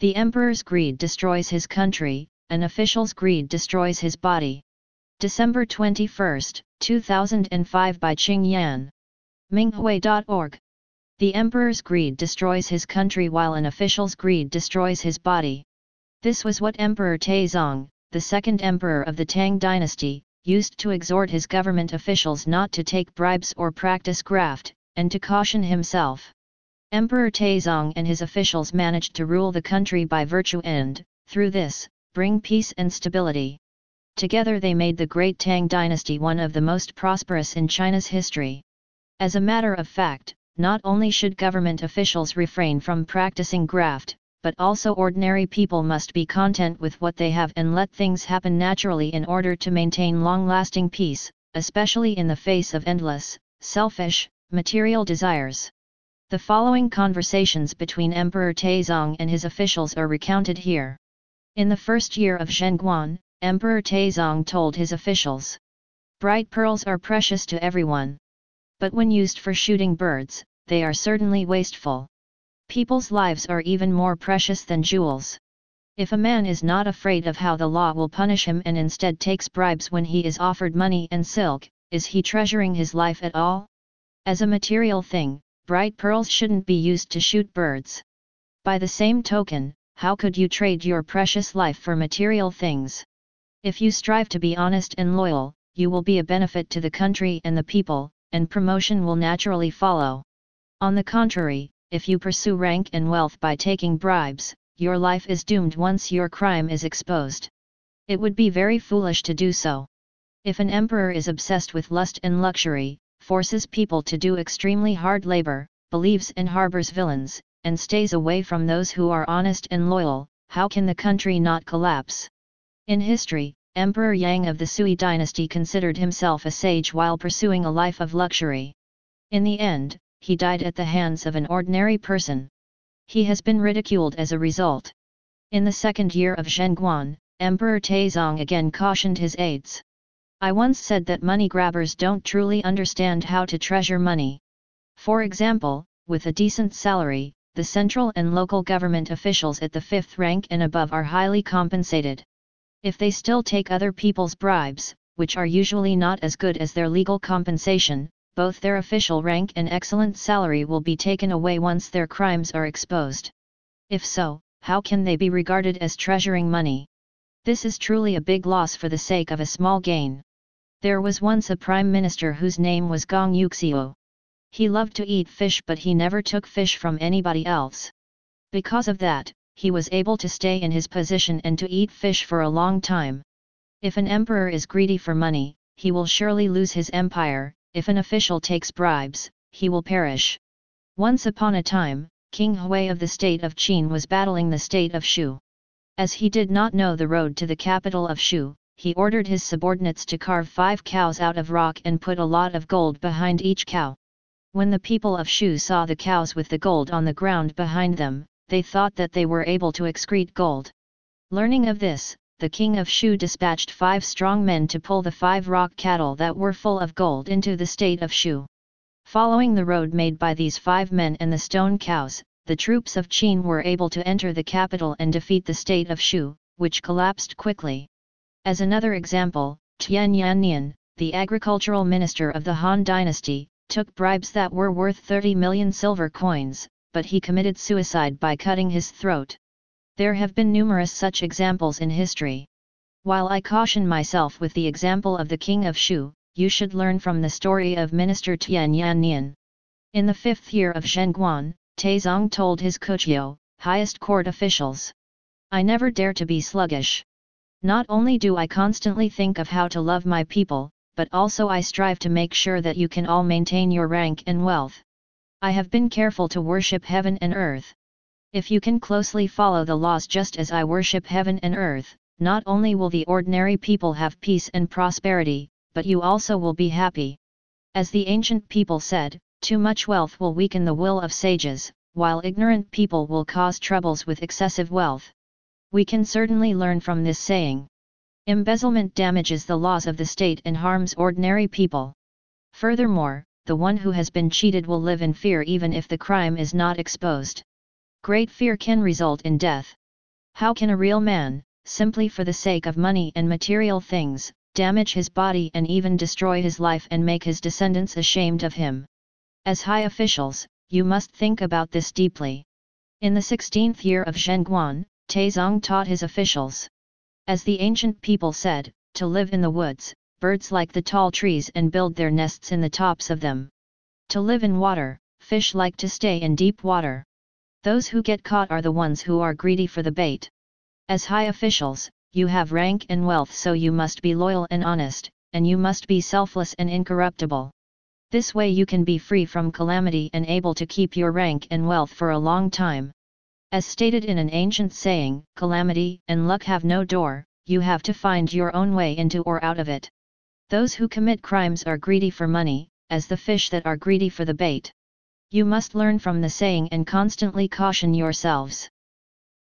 The emperor's greed destroys his country, an official's greed destroys his body. December 21, 2005 by Qing Yan. Minghui.org. The emperor's greed destroys his country while an official's greed destroys his body. This was what Emperor Taizong, the second emperor of the Tang dynasty, used to exhort his government officials not to take bribes or practice graft, and to caution himself. Emperor Taizong and his officials managed to rule the country by virtue and, through this, bring peace and stability. Together they made the Great Tang dynasty one of the most prosperous in China's history. As a matter of fact, not only should government officials refrain from practicing graft, but also ordinary people must be content with what they have and let things happen naturally in order to maintain long-lasting peace, especially in the face of endless, selfish, material desires. The following conversations between Emperor Taizong and his officials are recounted here. In the first year of Zhenguan, Emperor Taizong told his officials, Bright pearls are precious to everyone. But when used for shooting birds, they are certainly wasteful. People's lives are even more precious than jewels. If a man is not afraid of how the law will punish him and instead takes bribes when he is offered money and silk, is he treasuring his life at all? As a material thing, bright pearls shouldn't be used to shoot birds. By the same token, how could you trade your precious life for material things? If you strive to be honest and loyal, you will be a benefit to the country and the people, and promotion will naturally follow. On the contrary, if you pursue rank and wealth by taking bribes, your life is doomed once your crime is exposed. It would be very foolish to do so. If an emperor is obsessed with lust and luxury, forces people to do extremely hard labor, believes and harbors villains, and stays away from those who are honest and loyal, how can the country not collapse? In history, Emperor Yang of the Sui dynasty considered himself a sage while pursuing a life of luxury. In the end, he died at the hands of an ordinary person. He has been ridiculed as a result. In the second year of Zhenguan, Emperor Taizong again cautioned his aides. I once said that money grabbers don't truly understand how to treasure money. For example, with a decent salary, the central and local government officials at the fifth rank and above are highly compensated. If they still take other people's bribes, which are usually not as good as their legal compensation, both their official rank and excellent salary will be taken away once their crimes are exposed. If so, how can they be regarded as treasuring money? This is truly a big loss for the sake of a small gain. There was once a prime minister whose name was Gongyi Xiu. He loved to eat fish but he never took fish from anybody else. Because of that, he was able to stay in his position and to eat fish for a long time. If an emperor is greedy for money, he will surely lose his empire, if an official takes bribes, he will perish. Once upon a time, King Hui of the state of Qin was battling the state of Shu. As he did not know the road to the capital of Shu, he ordered his subordinates to carve five cows out of rock and put a lot of gold behind each cow. When the people of Shu saw the cows with the gold on the ground behind them, they thought that they were able to excrete gold. Learning of this, the king of Shu dispatched five strong men to pull the five rock cattle that were full of gold into the state of Shu. Following the road made by these five men and the stone cows, the troops of Qin were able to enter the capital and defeat the state of Shu, which collapsed quickly. As another example, Tian Yannian, the agricultural minister of the Han dynasty, took bribes that were worth 30 million silver coins, but he committed suicide by cutting his throat. There have been numerous such examples in history. While I caution myself with the example of the king of Shu, you should learn from the story of Minister Tian Yannian. In the fifth year of Zhenguan, Taizong told his Kuqiu, highest court officials. I never dare to be sluggish. Not only do I constantly think of how to love my people, but also I strive to make sure that you can all maintain your rank and wealth. I have been careful to worship heaven and earth. If you can closely follow the laws just as I worship heaven and earth, not only will the ordinary people have peace and prosperity, but you also will be happy. As the ancient people said, too much wealth will weaken the will of sages, while ignorant people will cause troubles with excessive wealth. We can certainly learn from this saying. Embezzlement damages the laws of the state and harms ordinary people. Furthermore, the one who has been cheated will live in fear even if the crime is not exposed. Great fear can result in death. How can a real man, simply for the sake of money and material things, damage his body and even destroy his life and make his descendants ashamed of him? As high officials, you must think about this deeply. In the 16th year of Zhenguan, Taizong taught his officials. As the ancient people said, to live in the woods, birds like the tall trees and build their nests in the tops of them. To live in water, fish like to stay in deep water. Those who get caught are the ones who are greedy for the bait. As high officials, you have rank and wealth so you must be loyal and honest, and you must be selfless and incorruptible. This way you can be free from calamity and able to keep your rank and wealth for a long time. As stated in an ancient saying, calamity and luck have no door, you have to find your own way into or out of it. Those who commit crimes are greedy for money, as the fish that are greedy for the bait. You must learn from the saying and constantly caution yourselves.